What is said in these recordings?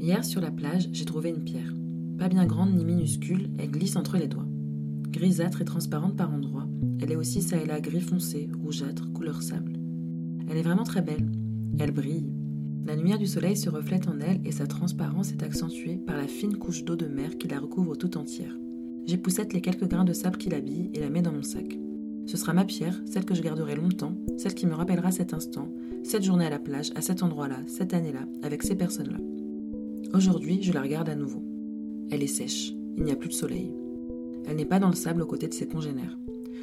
Hier, sur la plage, j'ai trouvé une pierre. Pas bien grande ni minuscule, elle glisse entre les doigts. Grisâtre et transparente par endroits, elle est aussi ça et là gris foncé, rougeâtre, couleur sable. Elle est vraiment très belle. Elle brille. La lumière du soleil se reflète en elle et sa transparence est accentuée par la fine couche d'eau de mer qui la recouvre tout entière. J'époussette les quelques grains de sable qui l'habillent et la mets dans mon sac. Ce sera ma pierre, celle que je garderai longtemps, celle qui me rappellera cet instant, cette journée à la plage, à cet endroit-là, cette année-là, avec ces personnes-là. Aujourd'hui, je la regarde à nouveau. Elle est sèche, il n'y a plus de soleil. Elle n'est pas dans le sable aux côtés de ses congénères.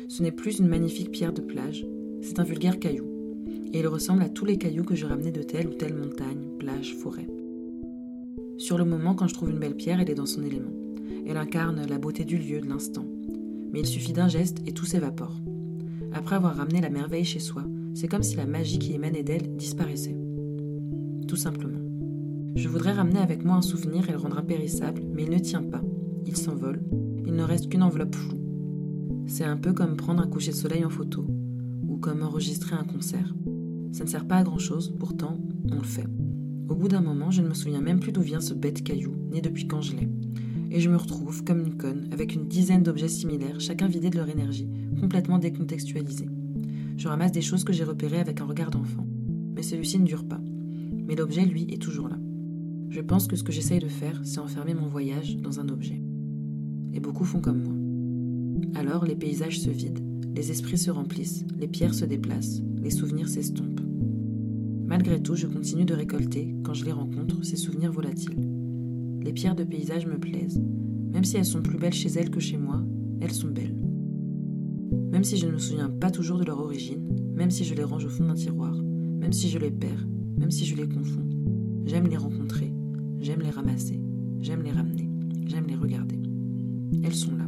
Ce n'est plus une magnifique pierre de plage, c'est un vulgaire caillou. Et il ressemble à tous les cailloux que je ramenais de telle ou telle montagne, plage, forêt. Sur le moment, quand je trouve une belle pierre, elle est dans son élément. Elle incarne la beauté du lieu, de l'instant. Mais il suffit d'un geste et tout s'évapore. Après avoir ramené la merveille chez soi, c'est comme si la magie qui émanait d'elle disparaissait. Tout simplement. Je voudrais ramener avec moi un souvenir et le rendre impérissable, mais il ne tient pas. Il s'envole. Il ne reste qu'une enveloppe floue. C'est un peu comme prendre un coucher de soleil en photo, ou comme enregistrer un concert. Ça ne sert pas à grand chose, pourtant, on le fait. Au bout d'un moment, je ne me souviens même plus d'où vient ce bête caillou, ni depuis quand je l'ai. Et je me retrouve, comme une conne, avec une dizaine d'objets similaires, chacun vidé de leur énergie, complètement décontextualisés. Je ramasse des choses que j'ai repérées avec un regard d'enfant. Mais celui-ci ne dure pas. Mais l'objet, lui, est toujours là. Je pense que ce que j'essaye de faire, c'est enfermer mon voyage dans un objet. Et beaucoup font comme moi. Alors les paysages se vident, les esprits se remplissent, les pierres se déplacent, les souvenirs s'estompent. Malgré tout, je continue de récolter, quand je les rencontre, ces souvenirs volatiles. Les pierres de paysage me plaisent. Même si elles sont plus belles chez elles que chez moi, elles sont belles. Même si je ne me souviens pas toujours de leur origine, même si je les range au fond d'un tiroir, même si je les perds, même si je les confonds, j'aime les rencontrer, J'aime les ramasser, j'aime les ramener, j'aime les regarder. Elles sont là.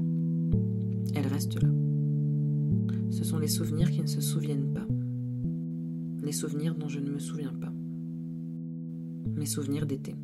Elles restent là. Ce sont les souvenirs qui ne se souviennent pas. Les souvenirs dont je ne me souviens pas. Mes souvenirs d'été.